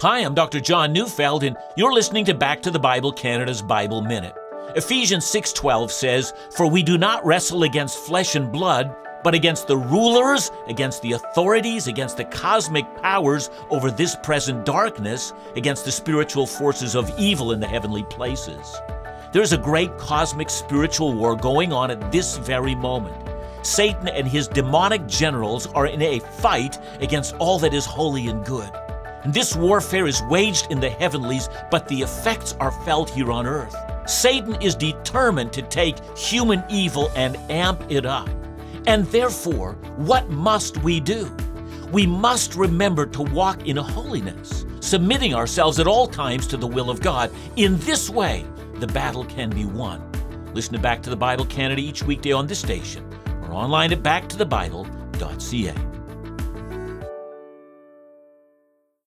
Hi, I'm Dr. John Neufeld, and you're listening to Back to the Bible Canada's Bible Minute. Ephesians 6:12 says, "For we do not wrestle against flesh and blood, but against the rulers, against the authorities, against the cosmic powers over this present darkness, against the spiritual forces of evil in the heavenly places." There's a great cosmic spiritual war going on at this very moment. Satan and his demonic generals are in a fight against all that is holy and good. This warfare is waged in the heavenlies, but the effects are felt here on earth. Satan is determined to take human evil and amp it up. And therefore, what must we do? We must remember to walk in holiness, submitting ourselves at all times to the will of God. In this way, the battle can be won. Listen to Back to the Bible Canada each weekday on this station or online at backtothebible.ca.